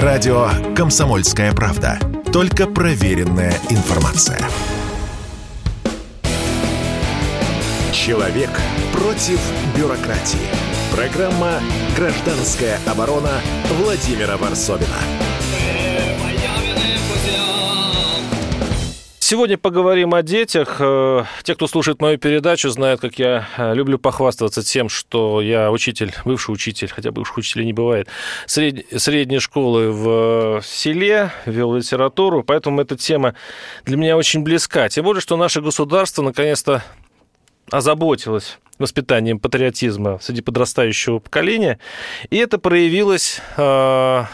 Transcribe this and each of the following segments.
Радио «Комсомольская правда». Только проверенная информация. Человек против бюрократии. Программа «Гражданская оборона» Владимира Варсовина. Сегодня поговорим о детях. Э, те, кто слушает мою передачу, знают, как я э, люблю похвастаться тем, что я учитель, бывший учитель, хотя бывших учителей не бывает, сред... средней школы в селе, вел литературу, поэтому эта тема для меня очень близка. Тем более, что наше государство наконец-то озаботилось воспитанием патриотизма среди подрастающего поколения, и это проявилось э,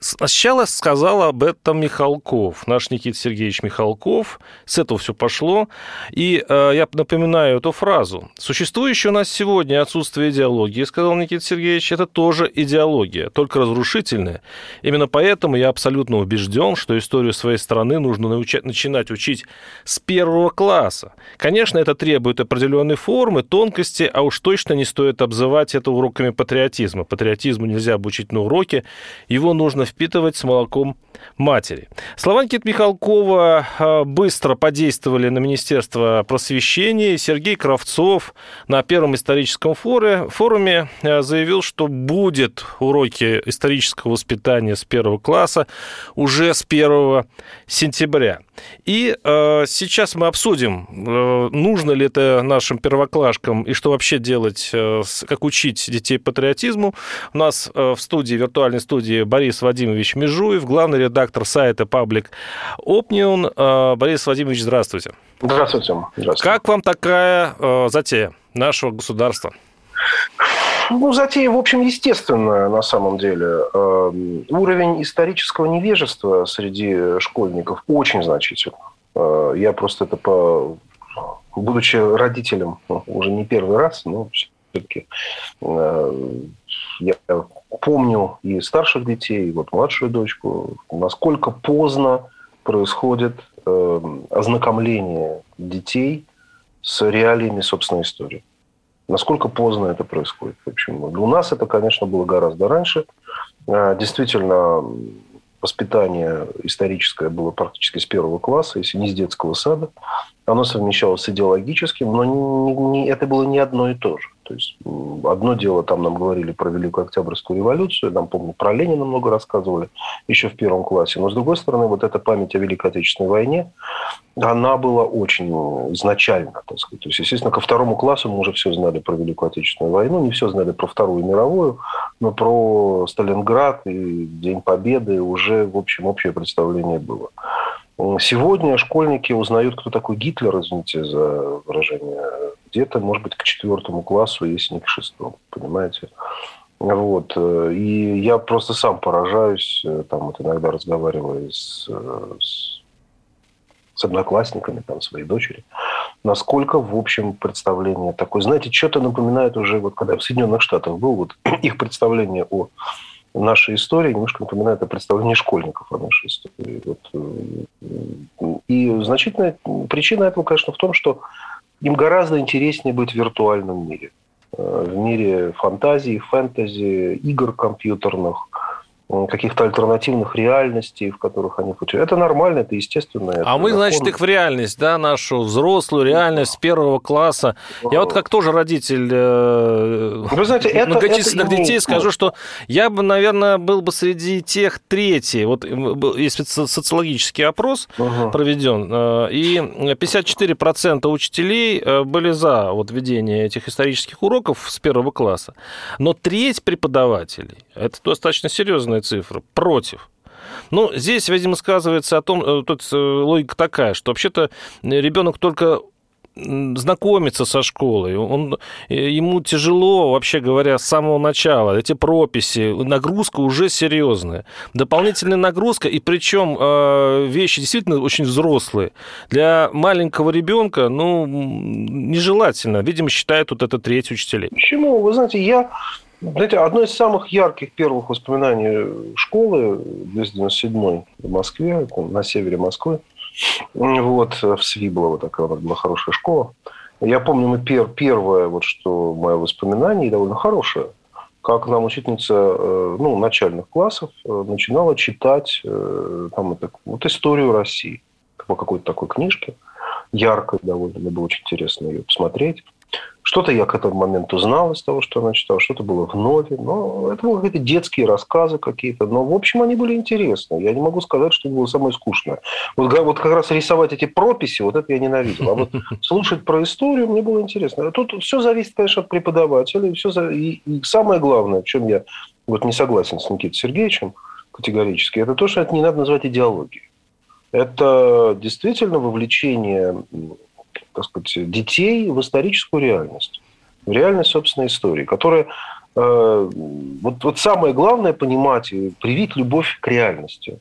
Сначала сказал об этом Михалков, наш Никита Сергеевич Михалков. С этого все пошло. И э, я напоминаю эту фразу. Существующее у нас сегодня отсутствие идеологии, сказал Никита Сергеевич, это тоже идеология, только разрушительная. Именно поэтому я абсолютно убежден, что историю своей страны нужно научать, начинать учить с первого класса. Конечно, это требует определенной формы, тонкости, а уж точно не стоит обзывать это уроками патриотизма. Патриотизму нельзя обучить на уроке, его нужно впитывать с молоком матери. Слова Никиты Михалкова а, быстро подействовали на Министерство просвещения. Сергей Кравцов на первом историческом форуме, форуме заявил, что будет уроки исторического воспитания с первого класса уже с 1 сентября. И э, сейчас мы обсудим, э, нужно ли это нашим первоклашкам и что вообще делать, э, как учить детей патриотизму. У нас э, в студии, виртуальной студии Борис Вадимович Межуев, главный редактор сайта Public Opinion. Э, Борис Вадимович, здравствуйте. Здравствуйте. здравствуйте. Как вам такая э, затея нашего государства? Ну, затея, в общем, естественная на самом деле. Эм, уровень исторического невежества среди школьников очень значительный. Э, я просто это по... Будучи родителем уже не первый раз, но все-таки э, я помню и старших детей, и вот младшую дочку, насколько поздно происходит эм, ознакомление детей с реалиями собственной истории. Насколько поздно это происходит? В общем, у нас это, конечно, было гораздо раньше. А, действительно, воспитание историческое было практически с первого класса, если не с детского сада. Оно совмещалось с идеологическим, но не, не, это было не одно и то же. То есть одно дело, там нам говорили про Великую Октябрьскую революцию, нам, помню, про Ленина много рассказывали еще в первом классе. Но, с другой стороны, вот эта память о Великой Отечественной войне, она была очень изначально, так сказать. То есть, естественно, ко второму классу мы уже все знали про Великую Отечественную войну, не все знали про Вторую мировую, но про Сталинград и День Победы уже, в общем, общее представление было. Сегодня школьники узнают, кто такой Гитлер, извините за выражение, где-то, может быть, к четвертому классу, если не к шестому, понимаете? Вот. И я просто сам поражаюсь, там вот иногда разговариваю с, с, с одноклассниками там, своей дочери, насколько, в общем, представление такое. Знаете, что-то напоминает уже, вот когда в Соединенных Штатах был, вот их представление о нашей истории немножко напоминает о представлении школьников о нашей истории. Вот. И значительная причина этого, конечно, в том, что им гораздо интереснее быть в виртуальном мире. Э, в мире фантазии, фэнтези, игр компьютерных, каких-то альтернативных реальностей, в которых они хотят. Это нормально, это естественно. Это а мы, закон. значит, их в реальность, да, нашу взрослую реальность с первого класса. Я вот как тоже родитель э, Вы знаете, это, многочисленных это детей скажу, что я бы, наверное, был бы среди тех третий. Вот есть социологический опрос угу. проведен, э, и 54% учителей э, были за вот введение этих исторических уроков с первого класса. Но треть преподавателей, это достаточно серьезная огромная цифра, против. Ну, здесь, видимо, сказывается о том, э, тут э, логика такая, что вообще-то ребенок только знакомиться со школой, он, э, ему тяжело, вообще говоря, с самого начала. Эти прописи, нагрузка уже серьезная. Дополнительная нагрузка, и причем вещи действительно очень взрослые. Для маленького ребенка, ну, нежелательно. Видимо, считают вот это треть учителей. Почему? Вы знаете, я знаете, одно из самых ярких первых воспоминаний школы в 97 в Москве, на севере Москвы, вот, в Свиблово такая была хорошая школа. Я помню, мы пер, первое, вот что мое воспоминание, довольно хорошее, как нам учительница э, ну, начальных классов э, начинала читать э, там, это, вот историю России по какой-то такой книжке, яркой довольно, мне было очень интересно ее посмотреть. Что-то я к этому моменту знал из того, что она читала, что-то было в нове. Но это были какие-то детские рассказы какие-то. Но, в общем, они были интересны. Я не могу сказать, что было самое скучное. Вот, вот как раз рисовать эти прописи, вот это я ненавидел. А вот слушать про историю мне было интересно. Тут все зависит, конечно, от преподавателя. Все за... и, и самое главное, в чем я вот не согласен с Никитой Сергеевичем категорически, это то, что это не надо называть идеологией. Это действительно вовлечение так сказать, детей в историческую реальность, в реальность собственной истории, которая э, вот, вот самое главное понимать и привить любовь к реальности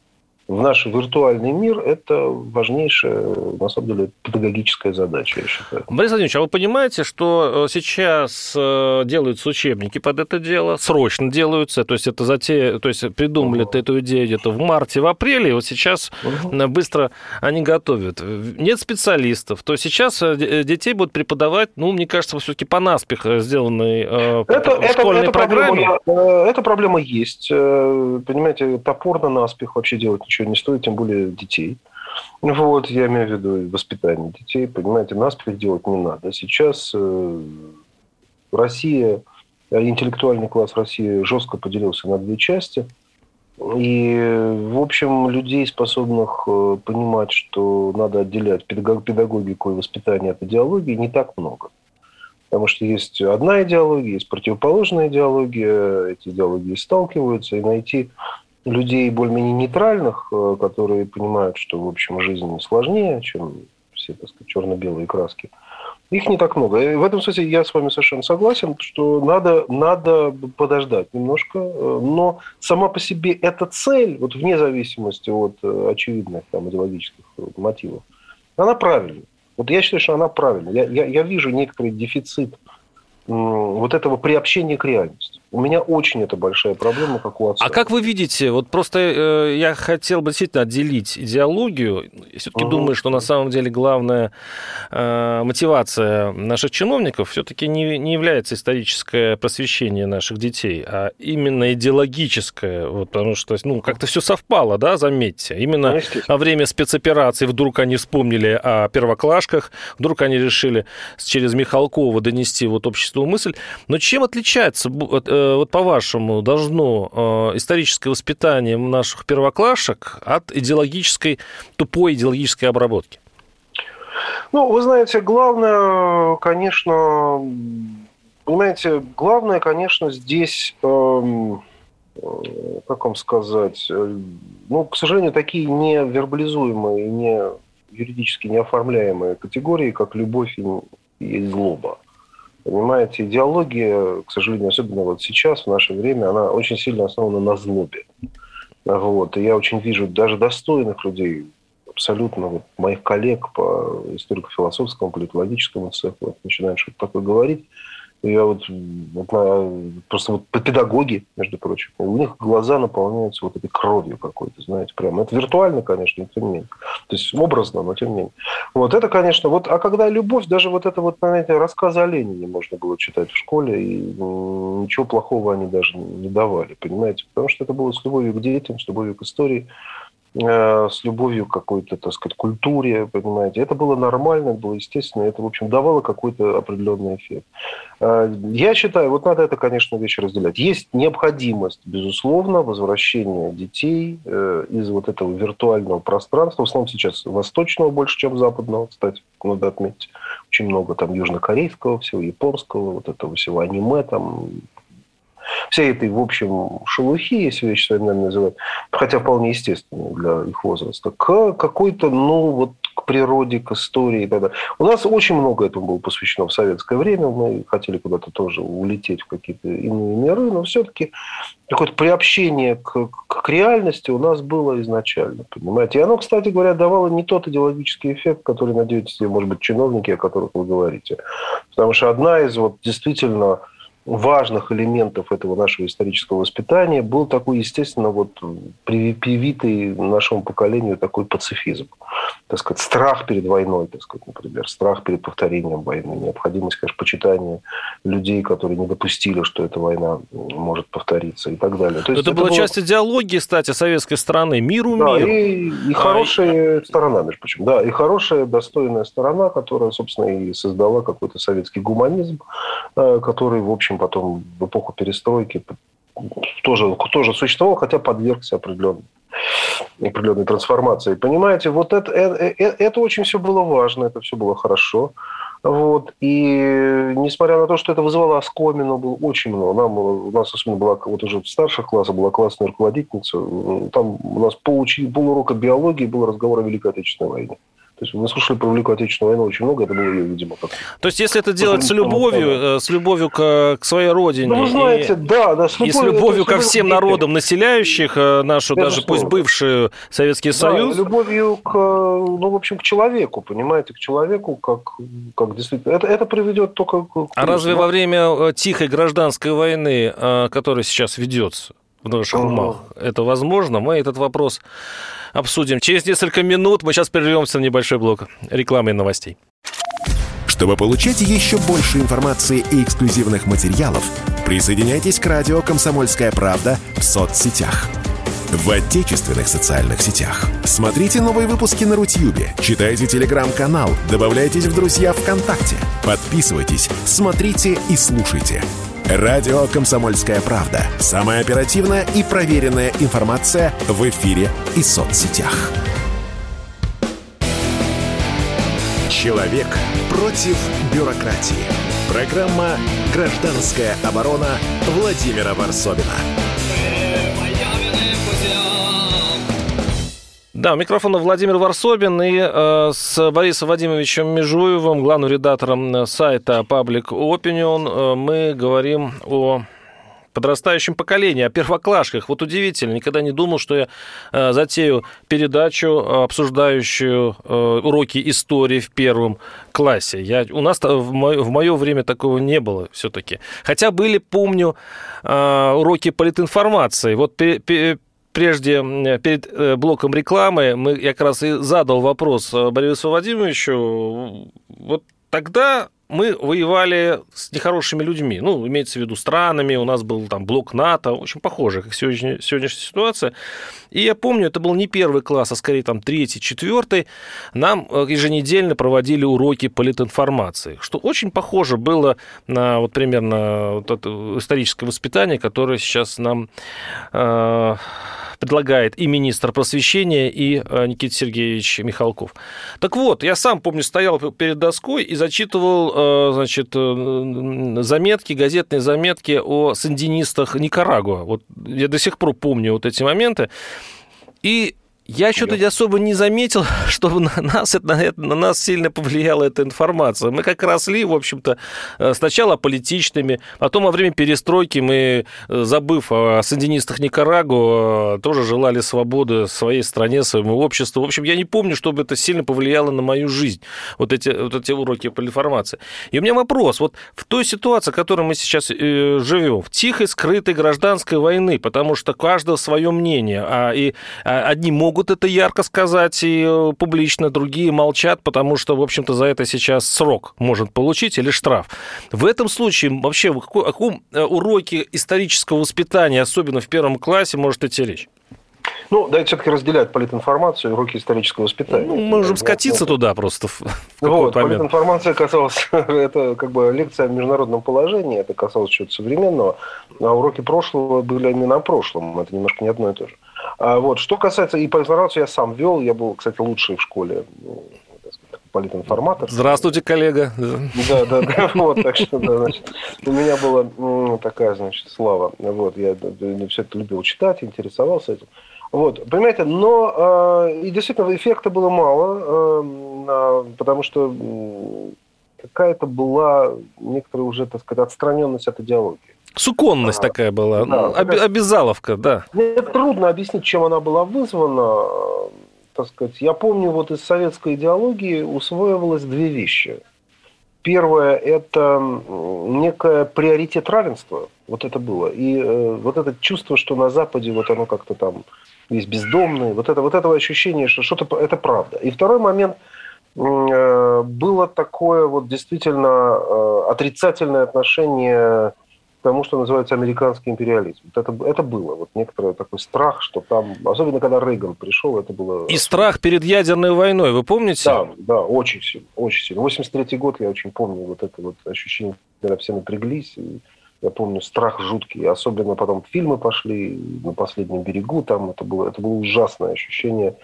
в наш виртуальный мир – это важнейшая, на самом деле, педагогическая задача, я считаю. Борис Владимирович, а вы понимаете, что э, сейчас э, делаются учебники под это дело, срочно делаются, то есть это затея, то есть придумали угу. эту идею где-то в марте, в апреле, и вот сейчас угу. быстро они готовят. Нет специалистов, то сейчас детей будут преподавать, ну, мне кажется, все-таки по наспех сделанной это, в школьной это, программе. Проблема, эта проблема есть. Понимаете, топорно наспех вообще делать ничего ничего не стоит, тем более детей. Вот, я имею в виду воспитание детей. Понимаете, нас делать не надо. Сейчас э, Россия, э, интеллектуальный класс России жестко поделился на две части. И, в общем, людей, способных э, понимать, что надо отделять педагогику и воспитание от идеологии, не так много. Потому что есть одна идеология, есть противоположная идеология, эти идеологии сталкиваются, и найти людей более-менее нейтральных, э, которые понимают, что, в общем, жизнь сложнее, чем все, так сказать, черно-белые краски, их не так много. И в этом смысле я с вами совершенно согласен, что надо, надо подождать немножко, э, но сама по себе эта цель, вот вне зависимости от э, очевидных там, идеологических мотивов, она правильная. Вот я считаю, что она правильная. Я, я, я вижу некоторый дефицит вот этого приобщения к реальности. У меня очень это большая проблема, как у отца. А как вы видите, вот просто э, я хотел бы действительно отделить идеологию. Все-таки угу. думаю, что на самом деле главная э, мотивация наших чиновников все-таки не, не является историческое просвещение наших детей, а именно идеологическое. Вот, потому что ну, как-то все совпало, да, заметьте. Именно ну, во время спецоперации вдруг они вспомнили о первоклашках, вдруг они решили через Михалкова донести вот обществу мысль. Но чем отличается Э, вот по-вашему, должно э, историческое воспитание наших первоклашек от идеологической, тупой идеологической обработки? Ну, вы знаете, главное, конечно, понимаете, главное, конечно, здесь, эм, э, как вам сказать, э, ну, к сожалению, такие не вербализуемые, не юридически не оформляемые категории, как любовь и, и злоба. Понимаете, идеология, к сожалению, особенно вот сейчас, в наше время, она очень сильно основана на злобе. Вот. И я очень вижу даже достойных людей, абсолютно вот, моих коллег по историко-философскому, политологическому цеху, вот, что-то такое говорить, я вот, просто вот педагоги, между прочим, у них глаза наполняются вот этой кровью какой-то, знаете, прямо. Это виртуально, конечно, но тем не менее. То есть образно, но тем не менее. Вот это, конечно, вот, а когда любовь, даже вот это вот, знаете, рассказы о Ленине можно было читать в школе, и ничего плохого они даже не давали, понимаете, потому что это было с любовью к детям, с любовью к истории. Э, с любовью к какой-то, так сказать, культуре, понимаете. Это было нормально, это было естественно, это, в общем, давало какой-то определенный эффект. Э, я считаю, вот надо это, конечно, вещи разделять. Есть необходимость, безусловно, возвращения детей э, из вот этого виртуального пространства, в основном сейчас восточного больше, чем западного, кстати, надо отметить. Очень много там южнокорейского всего, японского, вот этого всего аниме, там всей этой, в общем, шелухи, если вещи своими называть, хотя вполне естественно для их возраста, к какой-то, ну, вот к природе, к истории и так далее. У нас очень много этому было посвящено в советское время. Мы хотели куда-то тоже улететь в какие-то иные миры, но все-таки какое-то приобщение к, к реальности у нас было изначально, понимаете. И оно, кстати говоря, давало не тот идеологический эффект, который надеетесь, может быть, чиновники, о которых вы говорите. Потому что одна из вот действительно важных элементов этого нашего исторического воспитания был такой, естественно, вот привитый нашему поколению такой пацифизм. Так сказать, страх перед войной, так сказать, например, страх перед повторением войны, необходимость, конечно, почитания людей, которые не допустили, что эта война может повториться и так далее. То есть это, это была было... часть идеологии, кстати, советской страны. Миру да, мир. И, и а, хорошая и... сторона, между прочим. Да, и хорошая, достойная сторона, которая, собственно, и создала какой-то советский гуманизм, э, который, в общем, потом в эпоху перестройки тоже, тоже существовал, хотя подвергся определенной, определенной трансформации. Понимаете, вот это, это, э, это очень все было важно, это все было хорошо. Вот. И несмотря на то, что это вызывало оскомину, было очень много. Нам, у нас особенно была, вот уже в старших классах была классная руководительница. Там у нас пол, пол урока биологии был разговор о Великой Отечественной войне. То есть мы слушали про Великую Отечественную войну очень много, это было, видимо, как... То есть если это делать с любовью, э, с любовью к, к своей родине, ну, вы знаете, и, да, да, с любовью, и с любовью ко всем народам, населяющих э, нашу, это даже пусть бывший Советский да, Союз... любовью к, ну, в общем, к человеку, понимаете, к человеку, как, как действительно... Это, это приведет только к... А разве во время э, тихой гражданской войны, которая сейчас ведется, в наших умах, это возможно? Мы этот вопрос обсудим. Через несколько минут мы сейчас прервемся на небольшой блок рекламы и новостей. Чтобы получать еще больше информации и эксклюзивных материалов, присоединяйтесь к радио «Комсомольская правда» в соцсетях. В отечественных социальных сетях. Смотрите новые выпуски на Рутьюбе, читайте телеграм-канал, добавляйтесь в друзья ВКонтакте, подписывайтесь, смотрите и слушайте – Радио «Комсомольская правда». Самая оперативная и проверенная информация в эфире и соцсетях. Человек против бюрократии. Программа «Гражданская оборона» Владимира Варсовина. Да, у микрофона Владимир Варсобин и э, с Борисом Вадимовичем Межуевым, главным редактором сайта Public Opinion, э, мы говорим о подрастающем поколении, о первоклашках. Вот удивительно, никогда не думал, что я э, затею передачу, обсуждающую э, уроки истории в первом классе. Я, у нас в мое, в мое время такого не было все-таки. Хотя были, помню, э, уроки политинформации. Вот прежде, перед э, блоком рекламы, мы, я как раз и задал вопрос э, Борису Владимировичу. Вот тогда мы воевали с нехорошими людьми, ну, имеется в виду странами, у нас был там блок НАТО, очень похоже, как сегодня, сегодняшняя ситуация. И я помню, это был не первый класс, а скорее там третий, четвертый. Нам э, еженедельно проводили уроки политинформации, что очень похоже было на вот примерно вот это историческое воспитание, которое сейчас нам э, предлагает и министр просвещения, и э, Никита Сергеевич Михалков. Так вот, я сам, помню, стоял перед доской и зачитывал, э, значит, э, заметки, газетные заметки о сандинистах Никарагуа. Вот я до сих пор помню вот эти моменты. И я что-то особо не заметил, что на нас, на, на нас сильно повлияла эта информация. Мы как росли, в общем-то, э, сначала политичными, потом во время перестройки мы, э, забыв о сандинистах Никарагу, э, тоже желали свободы своей стране, своему обществу. В общем, я не помню, чтобы это сильно повлияло на мою жизнь, вот эти, вот эти уроки политинформации. И у меня вопрос, вот в той ситуации, в которой мы сейчас э, живем, в тихой, скрытой гражданской войны, потому что каждое свое мнение, а и а, одни могут могут это ярко сказать и э, публично, другие молчат, потому что, в общем-то, за это сейчас срок может получить или штраф. В этом случае вообще о каком э, уроке исторического воспитания, особенно в первом классе, может идти речь? Ну, да, все-таки разделяют политинформацию и уроки исторического воспитания. Ну, мы можем скатиться вот, туда просто в Вот, политинформация касалась, это как бы лекция о международном положении, это касалось чего-то современного, а уроки прошлого были именно о прошлом, это немножко не одно и то же. А вот, что касается, и политинформацию я сам вел, я был, кстати, лучший в школе ну, политинформатор. Здравствуйте, коллега. Да, да, да, вот, так что, да, значит, у меня была такая, значит, слава, вот, я все это любил читать, интересовался этим. Вот, понимаете, но э, и действительно эффекта было мало, э, потому что какая-то была некоторая уже, так сказать, отстраненность от идеологии. Суконность а, такая была, да, об, обязаловка, да. Мне трудно объяснить, чем она была вызвана. Так сказать. Я помню, вот из советской идеологии усвоивалось две вещи. Первое – это некое приоритет равенства. Вот это было. И э, вот это чувство, что на Западе вот оно как-то там есть бездомные, вот, это, вот этого ощущения, что что-то это правда. И второй момент э, было такое вот действительно э, отрицательное отношение тому, что называется американский империализм. Это, это было. Вот некоторый такой страх, что там, особенно когда Рейган пришел, это было... И страх перед ядерной войной, вы помните? Да, да, очень сильно, очень сильно. 83 год я очень помню вот это вот ощущение, когда все напряглись, и я помню страх жуткий, особенно потом фильмы пошли на последнем берегу, там это было, это было ужасное ощущение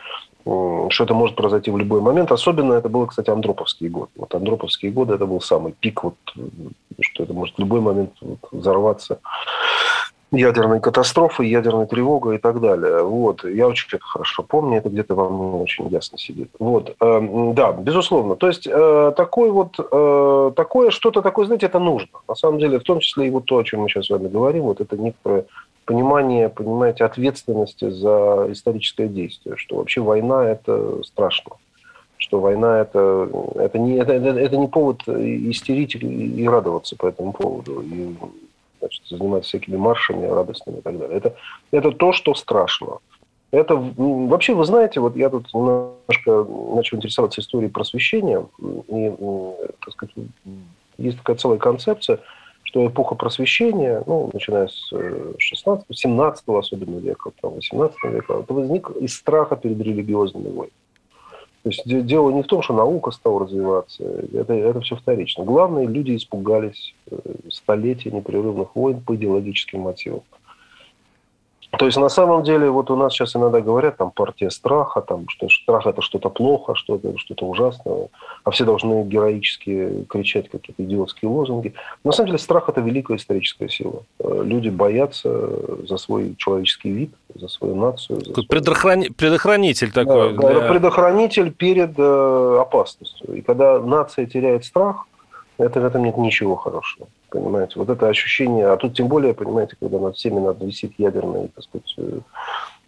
что это может произойти в любой момент. Особенно это было, кстати, Андроповские годы. Вот Андроповские годы это был самый пик, вот, что это может в любой момент вот, взорваться ядерной катастрофы, ядерной тревогой и так далее. Вот. Я очень хорошо помню, это где-то во мне очень ясно сидит. Вот. Эм, да, безусловно. То есть э, такой вот, э, такое что-то такое, знаете, это нужно. На самом деле, в том числе и вот то, о чем мы сейчас с вами говорим, вот это некоторое понимание, понимаете, ответственности за историческое действие, что вообще война – это страшно, что война это, это, не, это, это не повод истерить и радоваться по этому поводу, и значит, заниматься всякими маршами радостными и так далее. Это, это то, что страшно. Это вообще, вы знаете, вот я тут немножко начал интересоваться историей просвещения, и, так сказать, есть такая целая концепция – что эпоха просвещения, ну, начиная с 16 э, 17 особенно века, там, 18 века, это возник из страха перед религиозными войнами. То есть дело не в том, что наука стала развиваться, это, это все вторично. Главное, люди испугались э, столетия непрерывных войн по идеологическим мотивам. То есть на самом деле вот у нас сейчас иногда говорят там партия страха, там что страх это что-то плохо, что-то что-то ужасное, а все должны героически кричать какие-то идиотские лозунги. На самом деле страх это великая историческая сила. Э, люди боятся за свой человеческий вид, за свою нацию. За свой... Предохрани... Предохранитель такой. Да, для... Предохранитель перед э, опасностью. И когда нация теряет страх, это в этом нет ничего хорошего. Понимаете, вот это ощущение, а тут тем более, понимаете, когда над всеми надо висит ядерная, так сказать, э,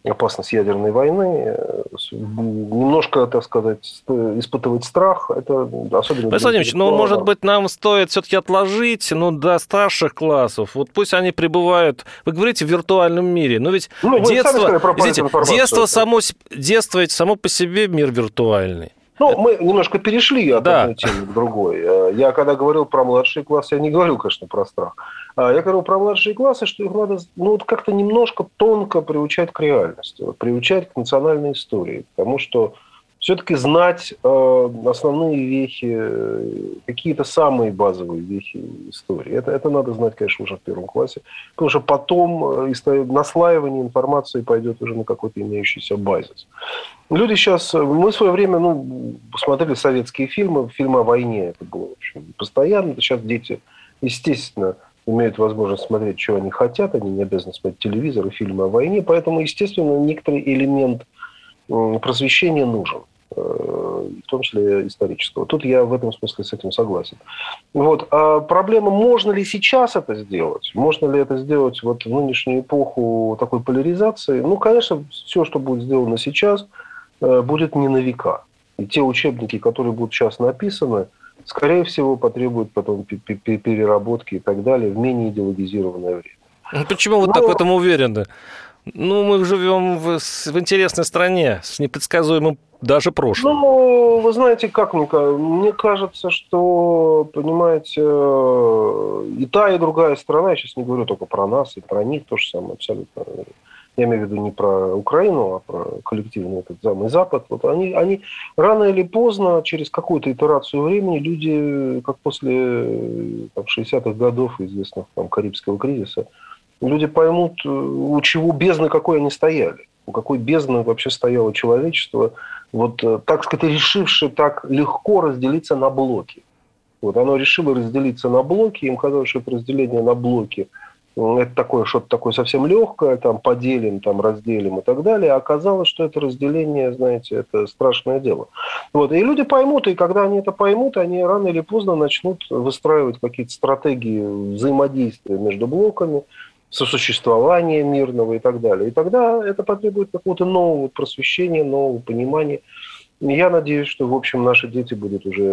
опасность ядерной войны, э, немножко, так сказать, испытывать страх, это особенно... Владимирович, ну, может быть, нам стоит все-таки отложить, ну, до старших классов, вот пусть они пребывают, вы говорите, в виртуальном мире, но ведь ну, детство, сказали, извините, детство, само, детство ведь само по себе мир виртуальный. Ну, мы немножко перешли от да. одной темы к другой. Э, я когда говорил про младшие классы, я не говорил, конечно, про страх. А я говорил про младшие классы, что их надо ну, вот как-то немножко тонко приучать к реальности, приучать к национальной истории. Потому что все-таки знать э, основные вехи, э, какие-то самые базовые вехи истории. Это, это надо знать, конечно, уже в первом классе. Потому что потом э, наслаивание информации пойдет уже на какой-то имеющийся базис. Люди сейчас... Мы в свое время ну, посмотрели советские фильмы, фильмы о войне. Это было, в общем, постоянно. Сейчас дети, естественно, имеют возможность смотреть, что они хотят. Они не обязаны смотреть телевизор и фильмы о войне. Поэтому, естественно, некоторый элемент просвещения нужен. В том числе исторического. Тут я в этом смысле с этим согласен. Вот. А проблема, можно ли сейчас это сделать? Можно ли это сделать вот в нынешнюю эпоху такой поляризации? Ну, конечно, все, что будет сделано сейчас, э, будет не на века. И те учебники, которые будут сейчас написаны, скорее всего, потребуют потом переработки и так далее в менее идеологизированное время. Ну, почему вы Но... так в этом уверены? Ну, мы живем в, в интересной стране с непредсказуемым даже прошлым. Ну, вы знаете, как мне, мне кажется, что, понимаете, э, и та, и другая страна, я сейчас не говорю только про нас, и про них то же самое абсолютно. Я имею в виду не про Украину, а про коллективный этот самый Запад. Вот они, они рано или поздно, через какую-то итерацию времени, люди, как после там, 60-х годов известных там, Карибского кризиса, люди поймут, э, у чего бездны какой они стояли, у какой бездны вообще стояло человечество, вот э, так сказать, решившее так легко разделиться на блоки. Вот оно решило разделиться на блоки, им казалось, что это разделение на блоки это такое что-то такое совсем легкое, там поделим, там разделим и так далее. А оказалось, что это разделение, знаете, это страшное дело. Вот. И люди поймут, и когда они это поймут, они рано или поздно начнут выстраивать какие-то стратегии взаимодействия между блоками, сосуществования мирного и так далее. И тогда это потребует какого-то нового просвещения, нового понимания. Я надеюсь, что, в общем, наши дети будут уже,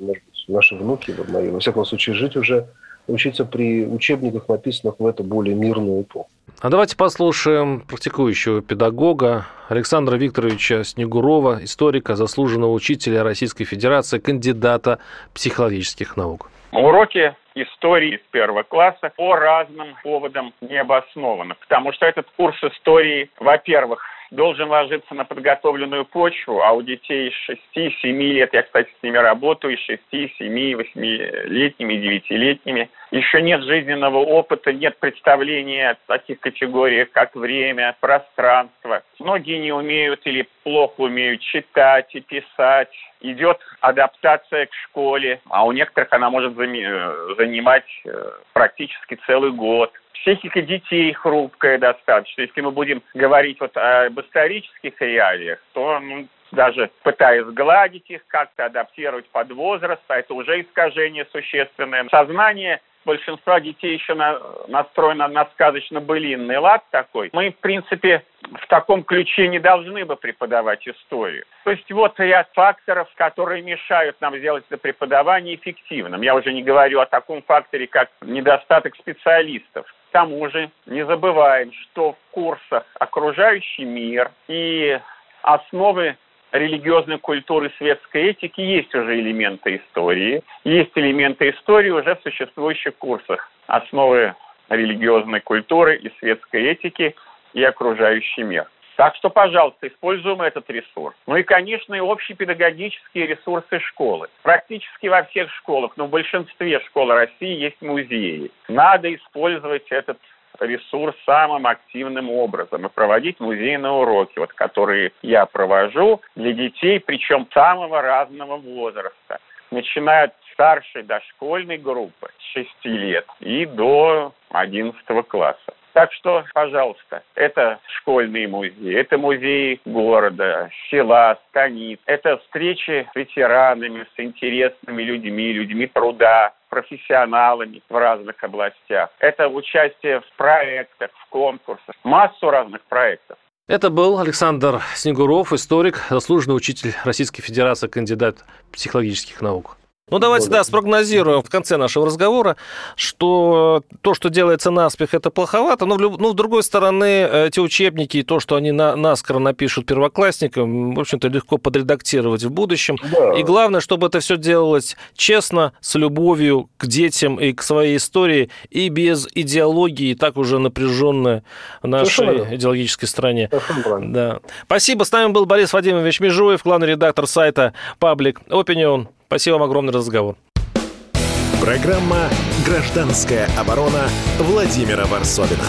может быть, наши внуки, мои, во всяком случае, жить уже, учиться при учебниках, написанных в эту более мирную эпоху. А давайте послушаем практикующего педагога Александра Викторовича Снегурова, историка, заслуженного учителя Российской Федерации, кандидата психологических наук. Уроки истории с первого класса по разным поводам не обоснованы, потому что этот курс истории, во-первых, должен ложиться на подготовленную почву, а у детей 6-7 лет, я, кстати, с ними работаю, 6, 7, 8-летними, 9-летними, еще нет жизненного опыта, нет представления о таких категориях, как время, пространство. Многие не умеют или плохо умеют читать и писать. Идет адаптация к школе, а у некоторых она может э, занимать э, практически целый год психика детей хрупкая достаточно. Если мы будем говорить вот об исторических реалиях, то ну, даже пытаясь сгладить их, как-то адаптировать под возраст, а это уже искажение существенное. Сознание большинства детей еще на, настроено на сказочно-былинный лад такой. Мы, в принципе, в таком ключе не должны бы преподавать историю. То есть вот ряд факторов, которые мешают нам сделать это преподавание эффективным. Я уже не говорю о таком факторе, как недостаток специалистов. К тому же не забываем, что в курсах окружающий мир и основы религиозной культуры светской этики есть уже элементы истории. Есть элементы истории уже в существующих курсах. Основы религиозной культуры и светской этики и окружающий мир. Так что, пожалуйста, используем этот ресурс. Ну и, конечно, и общепедагогические ресурсы школы. Практически во всех школах, но в большинстве школ России есть музеи. Надо использовать этот ресурс самым активным образом и проводить музейные уроки, вот, которые я провожу для детей, причем самого разного возраста, начиная от старшей дошкольной группы с 6 лет и до 11 класса. Так что, пожалуйста, это школьные музеи, это музеи города, села, станиц, это встречи с ветеранами, с интересными людьми, людьми труда, профессионалами в разных областях. Это участие в проектах, в конкурсах, массу разных проектов. Это был Александр Снегуров, историк, заслуженный учитель Российской Федерации, кандидат психологических наук. Ну, давайте, да, спрогнозируем в конце нашего разговора, что то, что делается наспех, это плоховато, но, ну, с другой стороны, эти учебники и то, что они на, наскоро напишут первоклассникам, в общем-то, легко подредактировать в будущем. Да. И главное, чтобы это все делалось честно, с любовью к детям и к своей истории, и без идеологии, и так уже напряженной в нашей Совершенно. идеологической стране. Да. Спасибо. С нами был Борис Вадимович Межуев, главный редактор сайта Public Opinion. Спасибо вам огромный разговор. Программа «Гражданская оборона» Владимира Варсовина.